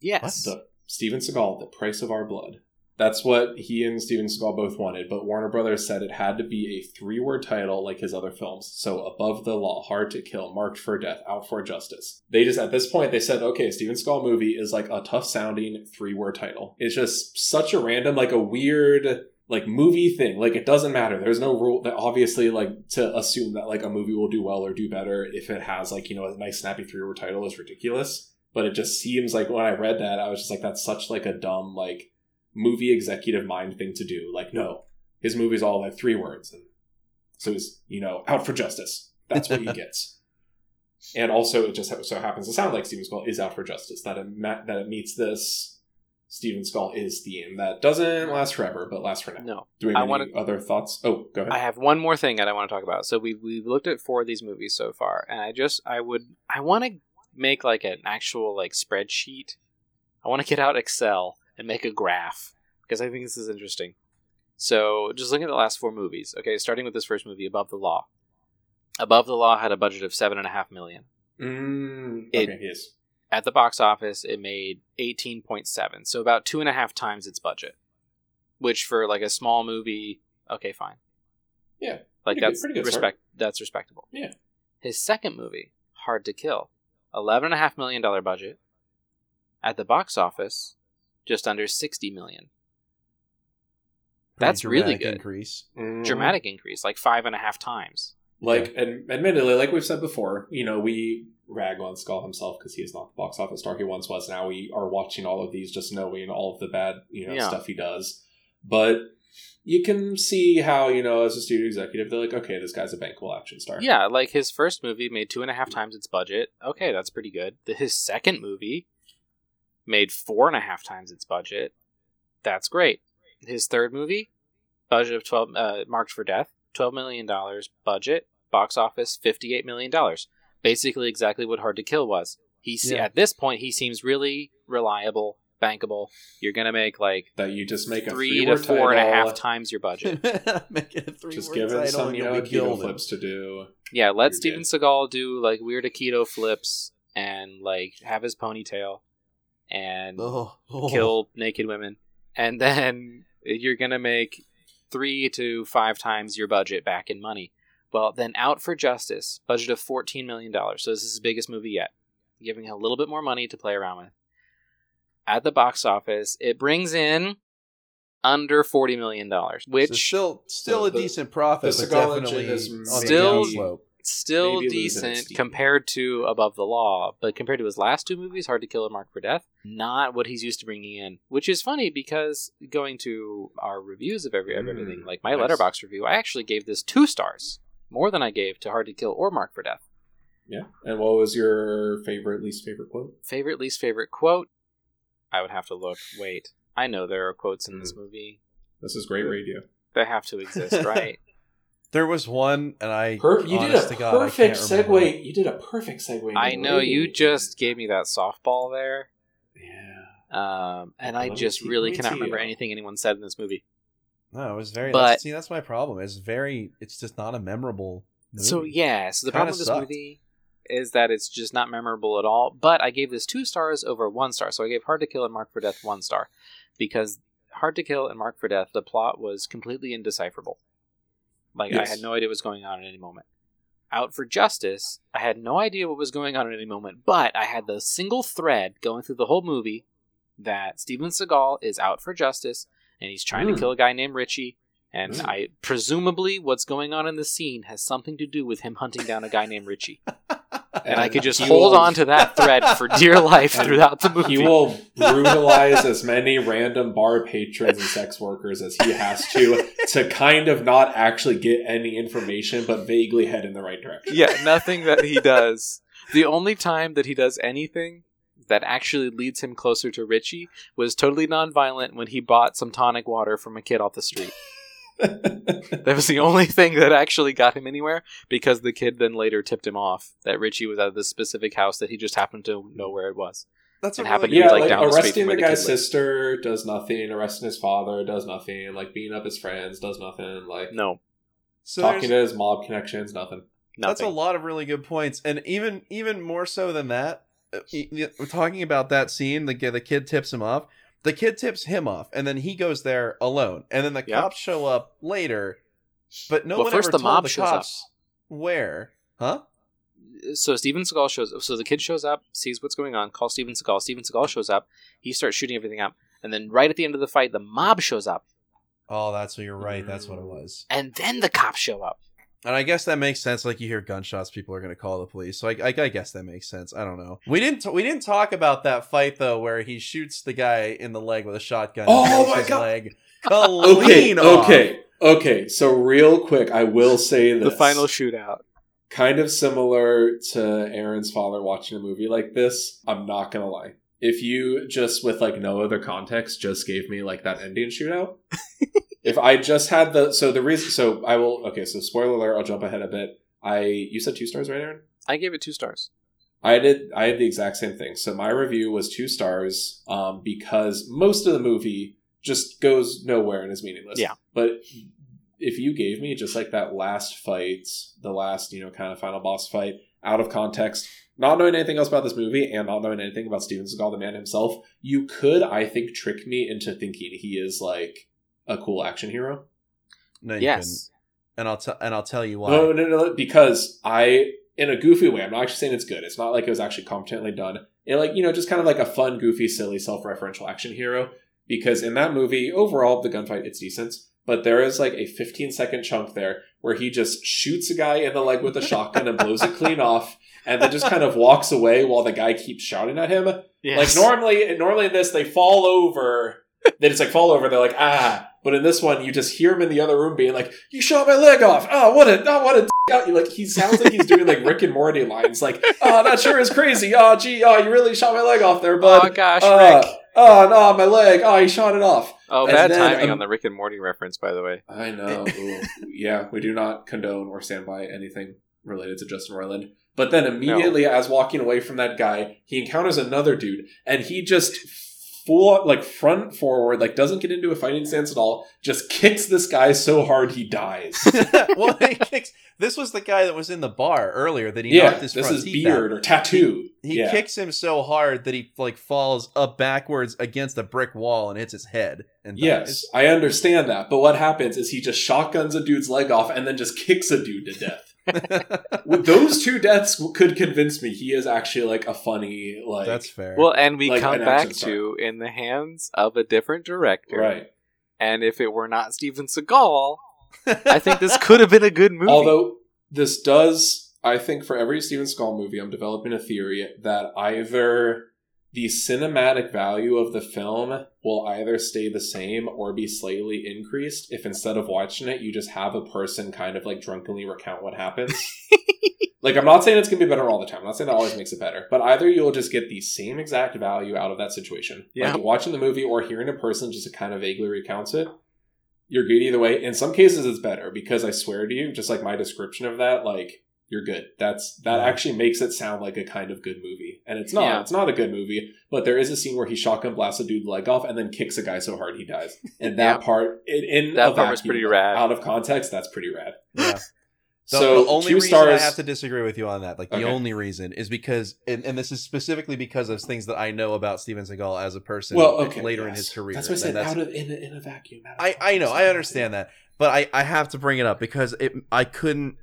Yes. The Steven Seagal, "The Price of Our Blood." That's what he and Steven Seagal both wanted, but Warner Brothers said it had to be a three word title like his other films. So Above the Law, Hard to Kill, Marked for Death, Out for Justice. They just, at this point, they said, okay, Steven Seagal movie is like a tough sounding three word title. It's just such a random, like a weird, like movie thing. Like it doesn't matter. There's no rule that obviously like to assume that like a movie will do well or do better if it has like, you know, a nice snappy three word title is ridiculous. But it just seems like when I read that, I was just like, that's such like a dumb, like, movie executive mind thing to do. Like, no, his movies all have three words, and so he's you know out for justice. That's what he [LAUGHS] gets. And also, it just so happens to sound like Steven Skull is out for justice. That it ma- that it meets this Steven Skull is theme that doesn't last forever, but lasts for now. No. Do we I have any wanna- other thoughts? Oh, go ahead. I have one more thing that I want to talk about. So we've we've looked at four of these movies so far, and I just I would I want to make like an actual like spreadsheet. I want to get out Excel and make a graph because I think this is interesting. So just looking at the last four movies. Okay, starting with this first movie, Above the Law. Above the Law had a budget of seven and a half million. mm, It- okay, yes. At the box office, it made eighteen point seven, so about two and a half times its budget. Which for like a small movie, okay, fine. Yeah, like good- that's pretty good start. respect. That's respectable. Yeah. His second movie, Hard to Kill, eleven and a half million dollar budget. At the box office, just under sixty million. That's really good. Increase. Mhm. Dramatic increase, like five and a half times. Like, and admittedly, like we've said before, you know, we rag on Skull himself because he is not the box office star he once was. Now we are watching all of these just knowing all of the bad, you know, Yeah. stuff he does. But you can see how, you know, as a studio executive, they're like, okay, this guy's a bankable action star. Yeah, like his first movie made two and a half times its budget. Okay, that's pretty good. His second movie made four and a half times its budget. That's great. His third movie, budget of twelve, uh, marked for death, twelve million dollars budget, box office fifty-eight million dollars. Basically, exactly what Hard to Kill was. He se- Yeah. at this point he seems really reliable, bankable. You're gonna make like That you just make a three to three-word four and a half title, times your budget. [LAUGHS] Make it a three Just give it some, and you know, be keto flips to do. Yeah, let Steven good. Seagal do like weird Aikido flips and like have his ponytail and Oh, oh. kill naked women, and [LAUGHS] then you're gonna make three to five times your budget back in money. Well, then Out for Justice, budget of fourteen million dollars. So this is his biggest movie yet, giving him a little bit more money to play around with. At the box office, it brings in under forty million dollars, which So still still So a the- decent profit, the but definitely is still- downslope. still Maybe decent compared to Above the Law, but compared to his last two movies, Hard to Kill and Marked for Death, not what he's used to bringing in. Which is funny because going to our reviews of every of Mm, everything, like my nice. Letterboxd review, I actually gave this two stars, more than I gave to Hard to Kill or Marked for Death. Yeah. And what was your favorite, least favorite quote? Favorite, least favorite quote? I would have to look. Wait, I know there are quotes in this Mm. movie. This is great radio. They have to exist, [LAUGHS] right? There was one, and I Per- you did a to God, perfect can't segue. You did a perfect segue. I into know you just gave me that softball there. Yeah. Um, and I Let me just tee- really cannot remember you anything anyone said in this movie. No, it was very. But- that's, see, that's my problem. It's very. It's just not a memorable. Movie. So yeah, so the Kinda problem with this sucked. movie is that it's just not memorable at all. But I gave this two stars over one star, so I gave Hard to Kill and Marked for Death one star because Hard to Kill and Marked for Death, the plot was completely indecipherable. Like I had no idea what was going on at any moment. Out for Justice, I had no idea what was going on at any moment, but I had the single thread going through the whole movie that Steven Seagal is out for justice and he's trying Hmm. to kill a guy named Richie. And Hmm. I presumably what's going on in the scene has something to do with him hunting down a guy named Richie. [LAUGHS] And I could just hold will- on to that thread for dear [LAUGHS] life throughout the movie. He will [LAUGHS] brutalize as many random bar patrons and sex workers as he has to to kind of not actually get any information, but vaguely head in the right direction. yeah, nothing that he does. The only time that he does anything that actually leads him closer to Richie was totally nonviolent when he bought some tonic water from a kid off the street. That was the only thing that actually got him anywhere because the kid then later tipped him off that Richie was at this specific house that he just happened to know where it was. that's a and really happened to good- be, yeah, like, like, down arresting the the guy's kid lived. sister does nothing. Arresting his father does nothing. Like beating up his friends does nothing. Like No, So talking to his mob connections, nothing. nothing. That's a lot of really good points, and even even more so than that, uh, y- y- we're talking about that scene. The the kid tips him off. The kid tips him off, and then he goes there alone. And then the Yeah. cops show up later, but no Well, one first ever the told mob the shows up. cops where, huh? so Steven Seagal shows so the kid shows up, sees what's going on, calls Steven Seagal. Steven Seagal shows up, he starts shooting everything up, and then right at the end of the fight, the mob shows up, Oh, that's what you're right. That's what it mm. was. and then the cops show up. And I guess that makes sense. Like you hear gunshots, people are going to call the police. So I, I, I guess that makes sense. I don't know. We didn't t- we didn't talk about that fight though, where he shoots the guy in the leg with a shotgun. Oh and my his God. Leg [LAUGHS] Okay, off. okay, okay. So real quick, I will say this: The final shootout. kind of similar to Aaron's father watching a movie like this. I'm not gonna lie. If you just with like no other context just gave me like that ending shootout, if I just had the so the reason so I will okay so spoiler alert I'll jump ahead a bit. I you said two stars right, Aaron? I gave it two stars. I did. I had the exact same thing. So my review was two stars um, because most of the movie just goes nowhere and is meaningless. Yeah. But if you gave me just like that last fight, the last you know kind of final boss fight, out of context, not knowing anything else about this movie and not knowing anything about Steven Seagal, the man himself, you could, I think, trick me into thinking he is like a cool action hero. No, you Yes. couldn't. and I'll tell and I'll tell you why. No, no, no, because I, in a goofy way, I'm not actually saying it's good. It's not like it was actually competently done. It like you know, just kind of like a fun, goofy, silly, self-referential action hero. Because in that movie, overall, the gunfight it's decent, but there is like a 15 second chunk there where he just shoots a guy in the leg with a shotgun and blows it clean [LAUGHS] off, and then just kind of [LAUGHS] walks away while the guy keeps shouting at him. Yes. Like normally, normally in this they fall over. They just like fall over. They're like ah. But in this one, you just hear him in the other room being like, "You shot my leg off! Oh, what a oh, what a d-" out. You. Like." He sounds like he's doing like Rick and Morty lines, like, "Oh, that sure is crazy! Oh, gee, oh, you really shot my leg off there, bud! oh gosh, Uh, Rick. oh no, my leg! Oh, he shot it off." Oh, and bad then, timing um, on the Rick and Morty reference, by the way. I know. Ooh. yeah, we do not condone or stand by anything related to Justin Roiland. But then immediately, as walking away from that guy, he encounters another dude, and he just full like front forward, like doesn't get into a fighting stance at all. Just kicks this guy so hard he dies. [LAUGHS] well, he kicks. This was the guy that was in the bar earlier that he yeah, knocked his this front is beard out. or tattoo. He yeah. kicks him so hard that he like falls up backwards against a brick wall and hits his head. And Yes, I understand that. But what happens is he just shotguns a dude's leg off and then just kicks a dude to death. Dies. With Those two deaths could convince me he is actually like a funny like That's fair. Well, and we Like come an back star. to in the hands of a different director. right. And if it were not Steven Seagal, [LAUGHS] I think this could have been a good movie. Although this does, I think, for every Steven Seagal movie, I'm developing a theory that either the cinematic value of the film will either stay the same or be slightly increased if instead of watching it, you just have a person kind of like drunkenly recount what happens. [LAUGHS] like, I'm not saying it's going to be better all the time. I'm not saying that always makes it better. But either you'll just get the same exact value out of that situation. Yeah. Like watching the movie or hearing a person just kind of vaguely recounts it you're good either way. In some cases, it's better because I swear to you, just like my description of that, like you're good. That's that actually makes it sound like a kind of good movie, and it's not. Yeah. It's not a good movie, but there is a scene where he shotgun blasts a dude leg off and then kicks a guy so hard he dies, and that Yeah. part in, in That a part was vacuum, pretty rad. Out of context, that's pretty rad. yeah. [LAUGHS] The, so the only reason stars. I have to disagree with you on that, like the Okay. only reason, is because, and, and this is specifically because of things that I know about Steven Seagal as a person. well, okay. later in his career. That's what I said. And that's- Out of in a, in a vacuum. out of I, I know. I understand that, but I, I have to bring it up because it I couldn't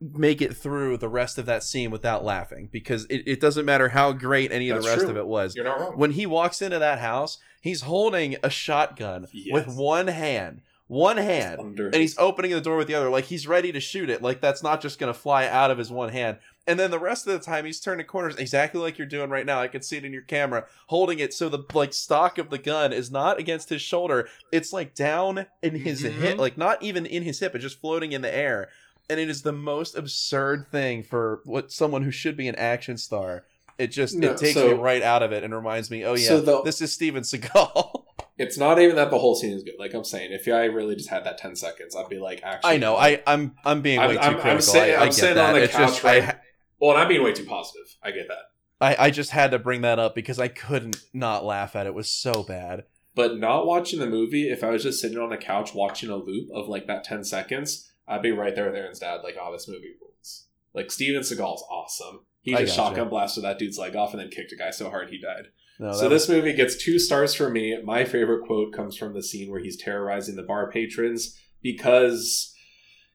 make it through the rest of that scene without laughing because it, it doesn't matter how great any of the rest true. of it was. You're not wrong. When he walks into that house, he's holding a shotgun Yes. with one hand, one hand, and he's opening the door with the other, like he's ready to shoot it. Like that's not just gonna fly out of his one hand. And then the rest of the time, he's turning corners exactly like you're doing right now. I can see it in your camera, holding it so the like stock of the gun is not against his shoulder. It's like down in his Mhm. hip, like not even in his hip. It's just floating in the air. And it is the most absurd thing for what someone who should be an action star. It just No, it takes so- me right out of it and reminds me, oh yeah, So the- this is Steven Seagal. [LAUGHS] It's not even that the whole scene is good. Like I'm saying, if I really just had that ten seconds, I'd be like, actually, I know. I I'm I'm being I'm- way too I'm- I'm critical. I, I I'm sitting that. on the it's couch I, right- ha- Well, and I'm being way too positive. I get that. I I just had to bring that up because I couldn't not laugh at it. It was so bad. But not watching the movie, if I was just sitting on the couch watching a loop of like that 10 seconds, I'd be right there with Aaron's dad, like, oh, this movie rules. Like, Steven Seagal's awesome. He I just shotgun blasted that dude's leg off and then kicked a guy so hard he died. No, so this movie gets two stars for me. My favorite quote comes from the scene where he's terrorizing the bar patrons because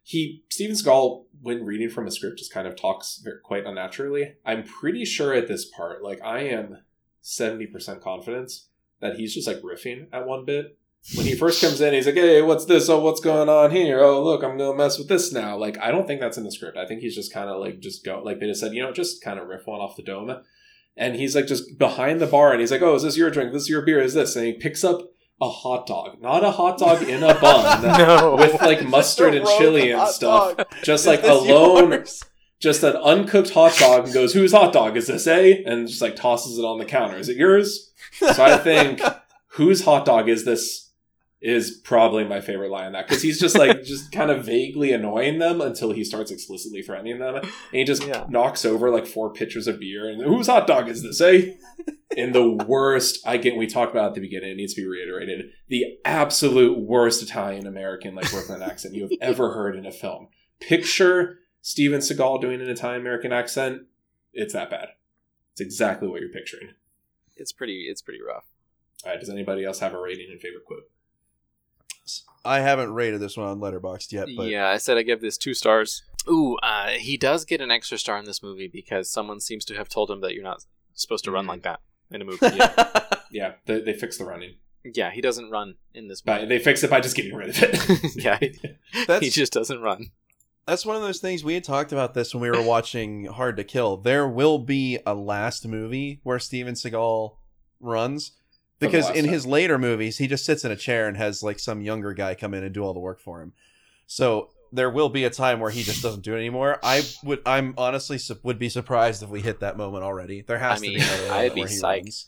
he Steven Seagal, when reading from a script, just kind of talks quite unnaturally. I'm pretty sure at this part, like I am seventy percent confidence that he's just like riffing at one bit. When he first comes in, he's like, "Hey, what's this? Oh, what's going on here? Oh, look, I'm gonna mess with this now." Like, I don't think that's in the script. I think he's just kind of like just go like they just said, you know, just kind of riff one off the dome. And he's like just behind the bar, and he's like, "Oh, is this your drink? This is your beer? Is this?" And he picks up a hot dog, not a hot dog in a bun, [LAUGHS] no. with like mustard and chili and stuff, dog. just like alone, yours? just an uncooked hot dog, and goes, "Whose hot dog is this, eh?" And just like tosses it on the counter. Is it yours? So I think [LAUGHS] whose hot dog is this is probably my favorite line in that because he's just like just kind of vaguely annoying them until he starts explicitly threatening them and he just Yeah. knocks over like four pitchers of beer and whose hot dog is this eh [LAUGHS] in the worst i get we talked about at the beginning it needs to be reiterated the absolute worst italian american like brooklyn [LAUGHS] accent you have ever heard in a film picture steven seagal doing an italian american accent it's that bad it's exactly what you're picturing it's pretty. It's pretty rough. all right, does anybody else have a rating and favorite quote? I haven't rated this one on Letterboxd yet, but yeah, I said I give this two stars. Ooh, uh, he does get an extra star in this movie because someone seems to have told him that you're not supposed to run Mm. like that in a [LAUGHS] movie. Yeah. Yeah, they, they fixed the running. Yeah, he doesn't run in this But they fix it by just getting rid of it. [LAUGHS] yeah, he, That's he just doesn't run. that's one of those things we had talked about this when we were watching Hard to Kill. There will be a last movie where Steven Seagal runs the because in time. his later movies he just sits in a chair and has like some younger guy come in and do all the work for him. So there will be a time where he just doesn't do it anymore. I would I'm honestly su- would be surprised if we hit that moment already. There has I mean, to be another I'd be where psyched.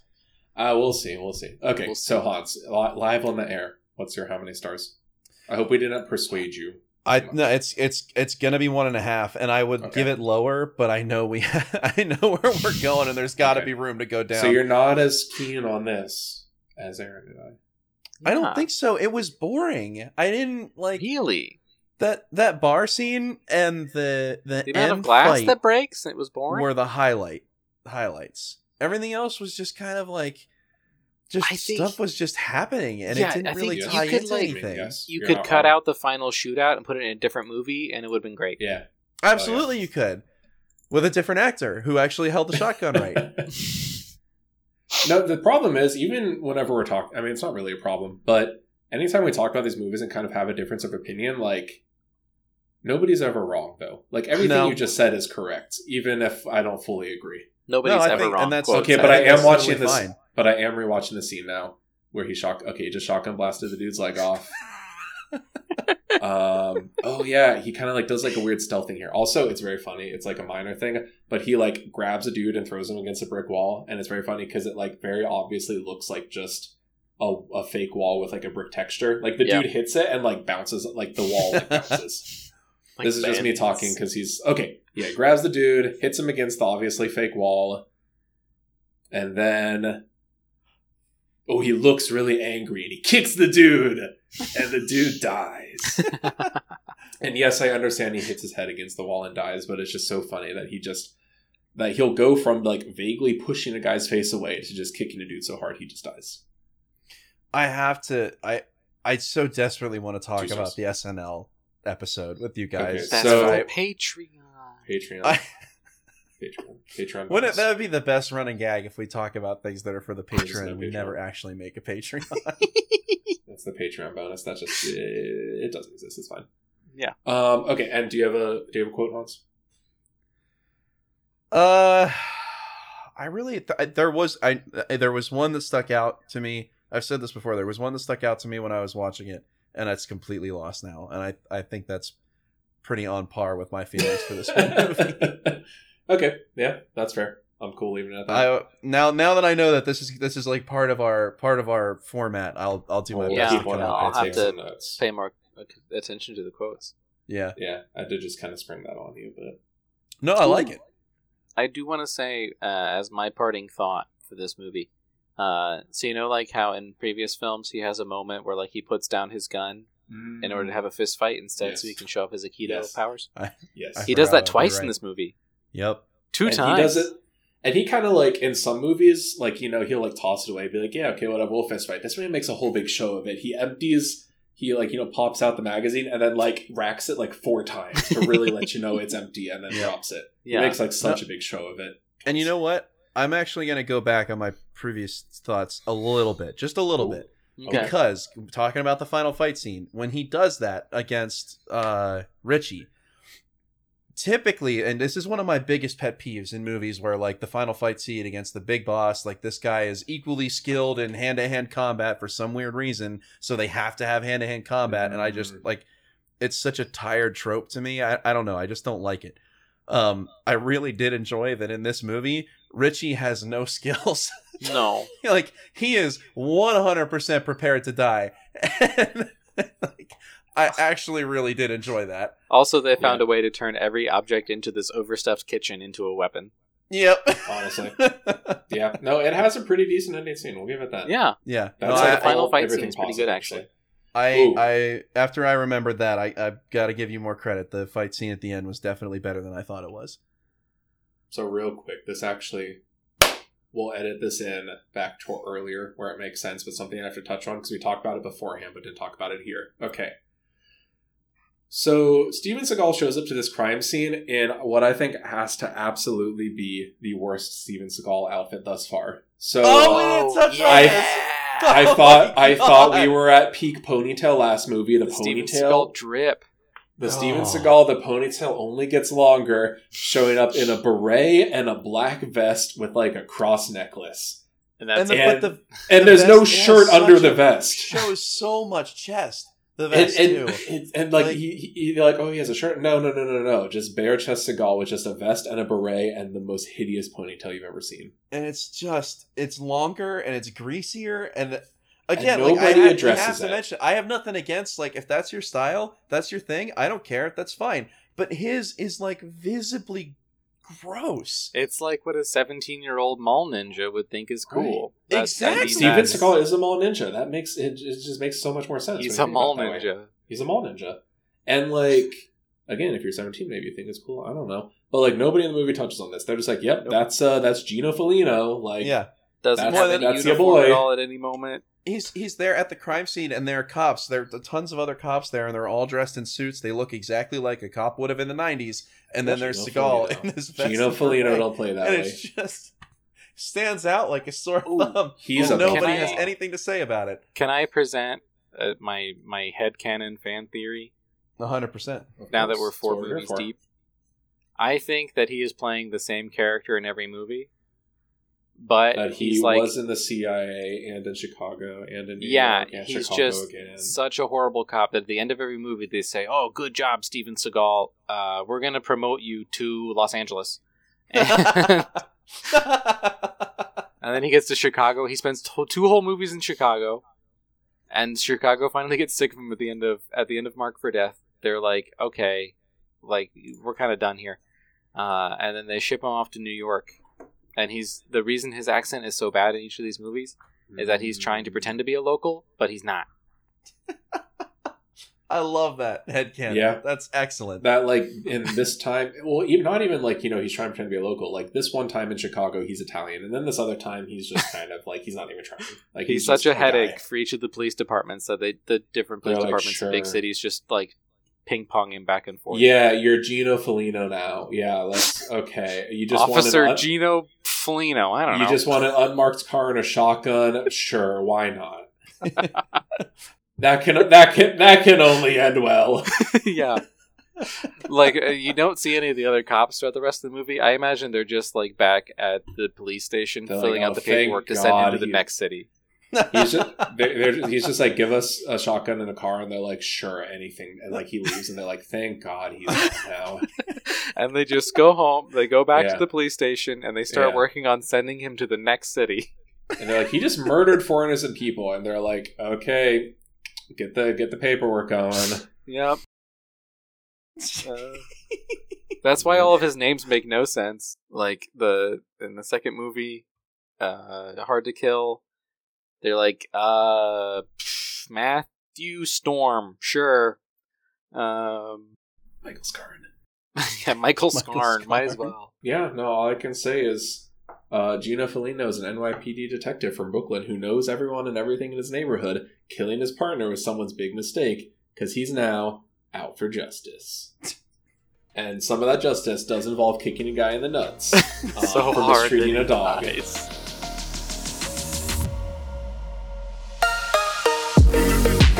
Uh, we'll see. We'll see. Okay, We'll so see. Hans, li- live on the air. What's your how many stars? I hope we didn't persuade you. I Too no, it's it's it's gonna be one and a half, and I would Okay. give it lower, but I know we [LAUGHS] I know where we're going, and there's got to Okay. be room to go down. So you're not as keen on this as Aaron and I. I don't think so. It was boring. I didn't like really. that that bar scene and the the, The amount end of glass fight that breaks it was boring. were the highlight highlights. Everything else was just kind of like just I think- stuff was just happening, and Yeah, it didn't I think really you tie could, into like- anything. Yes, you could cut wrong. out the final shootout and put it in a different movie, and it would have been great. Oh, yeah. Absolutely, you could with a different actor who actually held the shotgun right. [LAUGHS] no, the problem is even whenever we're talking. I mean, it's not really a problem, but anytime we talk about these movies and kind of have a difference of opinion, like nobody's ever wrong though. Like everything No. you just said is correct, even if I don't fully agree. Nobody's No, ever think- wrong. and that's- okay, but I, think am that's watching totally this. fine. But I am rewatching the scene now where he shock. Okay, he just shotgun blasted the dude's leg off. [LAUGHS] um. Oh yeah, he kind of like does like a weird stealth thing here. Also, it's very funny. It's like a minor thing, but he like grabs a dude and throws him against a brick wall, and it's very funny because it like very obviously looks like just. A, a fake wall with like a brick texture. Like the Yeah. dude hits it and like bounces, like the wall like bounces. [LAUGHS] Like this is just me talking because he's okay. Yeah, grabs the dude, hits him against the obviously fake wall, and then oh, he looks really angry and he kicks the dude, and the dude dies. [LAUGHS] and yes, I understand he hits his head against the wall and dies, but it's just so funny that he just that he'll go from like vaguely pushing a guy's face away to just kicking a dude so hard he just dies. I have to. I I so desperately want to talk Two about stars. the SNL episode with you Okay, guys. That's So- for Patreon. Patreon, I- Patreon, Patreon. Wouldn't it, that would be the best running gag if we talk about things that are for the patron no and we Patreon. never actually make a Patreon. [LAUGHS] That's the Patreon bonus. That's just it, it doesn't exist. It's fine. Yeah. Um. Okay. And do you have a do you have a quote, Hans? uh, I really th- there was I there was one that stuck out to me. I've said this before. There was one that stuck out to me when I was watching it, and it's completely lost now. And I I think that's pretty on par with my feelings for this whole [LAUGHS] movie. [LAUGHS] okay. Yeah, that's fair. I'm cool leaving it at that. I now now that I know that this is this is like part of our part of our format, I'll I'll do my We'll best Yeah, to keep one come up up I'll have to notes. Pay more attention to the quotes. Yeah, Yeah, I did just kind of spring that on you, but no, I like it. I do want to say, uh, as my parting thought for this movie, uh, so you know, like how in previous films he has a moment where like he puts down his gun in order to have a fist fight instead, so he can show off his aikido Yes. powers. yes, I He does that twice you're in this movie, Yep. two and times. He does it, and he kind of like in some movies, like you know, he'll like toss it away, be like, "Yeah, okay, whatever, we'll fist fight." This one he makes a whole big show of it. He empties, he like you know pops out the magazine and then like racks it like four times to really let you know it's empty, and then [LAUGHS] Yeah. drops it. Yeah. He makes like such a big show of it. And you know what? I'm actually going to go back on my previous thoughts a little bit, just a little Ooh. bit, Okay. because talking about the final fight scene when he does that against uh, Richie. Typically, and this is one of my biggest pet peeves in movies where like the final fight scene against the big boss, like this guy is equally skilled in hand to hand combat for some weird reason, so they have to have hand to hand combat, and I just Mm. like it's such a tired trope to me. I, I don't know, I just don't like it. Um, I really did enjoy that in this movie, Richie has no [LAUGHS] skills. No. [LAUGHS] like he is 100% prepared to die. [LAUGHS] And like I actually really did enjoy that. Also, they found Yeah. a way to turn every object into this overstuffed kitchen into a weapon. Yep. Honestly. [LAUGHS] Yeah, no, it has a pretty decent ending scene. We'll give it that. Yeah. yeah. That's No, So I, the final all- fight everything scene's pretty good, actually. I, Ooh. I after I remembered that, I I got to give you more credit. The fight scene at the end was definitely better than I thought it was. So real quick, this actually we'll edit this in back to earlier where it makes sense, but something I have to touch on because we talked about it beforehand, but didn't talk about it here. Okay. So Steven Seagal shows up to this crime scene in what I think has to absolutely be the worst Steven Seagal outfit thus far. So Oh, we didn't touch on I- this. I Oh thought I thought we were at peak ponytail last movie. The, The Steven ponytail, Seagal drip. the Steven Oh. Seagal, the ponytail only gets longer, showing up in a beret and a black vest with like a cross necklace, And that's And the. And- the and The there's no vest has shirt under the vest. shows so much chest. The And, vest and, too. and, and, like, Like- he, he, like, oh, he has a shirt. No, no, no, no, no. Just bare chest Seagal with just a vest and a beret and the most hideous ponytail you've ever seen. and it's just it's longer and it's greasier and again And like I nobody I addresses have to it. mention I have nothing against like if that's your style that's your thing I don't care that's fine but his is like visibly gross It's like what a 17 year old mall ninja would think is cool. Right. That's- that'd Exactly. Steven nuts. Seagal is a mall ninja. That makes it, it just makes so much more sense. He's a mall about it that way. ninja. He's a mall ninja. And like again, if you're 17, maybe you think it's cool. I don't know. But like nobody in the movie touches on this. They're just like, "Yep, Nope. that's uh that's Gino Felino." Like, yeah Doesn't That's- have any that's your uniform at boy. all at any moment. He's he's there at the crime scene and there are cops. There are tons of other cops there and they're all dressed in suits. They look exactly like a cop would have in the 90s and then there's Gino Seagal Felino. [LAUGHS] in this vest Gino and Felino don't play that and way. it's just stands out like a sore Ooh, thumb. He's and a nobody I- has anything to say about it. Can I present uh, my my headcanon fan theory? 100% Of now that we're That's four what we're movies deep? I think that he is playing the same character in every movie, but he he's like was in the CIA and in Chicago and in New Yeah, York and he's Chicago just again. such a horrible cop that at the end of every movie they say, "Oh, good job, Steven Seagal. Uh, we're gonna promote you to Los Angeles." [LAUGHS] and then he gets to Chicago. He spends to- two whole movies in Chicago, and Chicago finally gets sick of him at the end of at the end of Marked for Death. They're like, "Okay, like we're kind of done here," uh, and then they ship him off to New York. And he's the reason his accent is so bad in each of these movies is that he's trying to pretend to be a local, but he's not. [LAUGHS] I love that headcanon. Yeah. That's excellent. that like in this time well even not even like you know he's trying to pretend to be a local like this one time in chicago he's italian and then this other time he's just [LAUGHS] kind of like he's not even trying like he's, just such a guy. headache for each of the police departments that they the different police They're like, departments in big cities just like ping pong back and forth. yeah you're gino felino now yeah that's [LAUGHS] okay you just Officer un- Gino Felino. I don't you know. just want an unmarked car and a shotgun sure why not [LAUGHS] that can that can that can only end well [LAUGHS] yeah. like uh, you don't see any of the other cops throughout the rest of the movie. I imagine they're just like back at the police station They're like, filling "Oh, out the paperwork to send him to the he- next city. He's just they're, they're, he's just like give us a shotgun and a car and they're like sure anything and like he leaves and they're like thank god he's out now [LAUGHS] And they just go home. They go back Yeah. to the police station and they start Yeah. working on sending him to the next city. [LAUGHS] and they're like he just murdered four innocent people and they're like okay get the get the paperwork on Yep. [LAUGHS] Uh, that's why all of his names make no sense. Like the in the second movie, uh, Hard to Kill, they're like, uh, pff, Matthew Storm, sure. Um, [LAUGHS] michael scarn yeah, Michael Michael Scarn, might as well. yeah no all i can say is uh, Gino Felino is an NYPD detective from Brooklyn who knows everyone and everything in his neighborhood. Killing his partner was someone's big mistake because he's now out for justice. And some of that justice does involve kicking a guy in the nuts [LAUGHS] uh, so for hard. mistreating a dog. dies.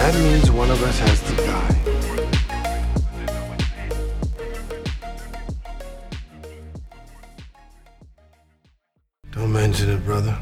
That means one of us has to die. Don't mention it, brother.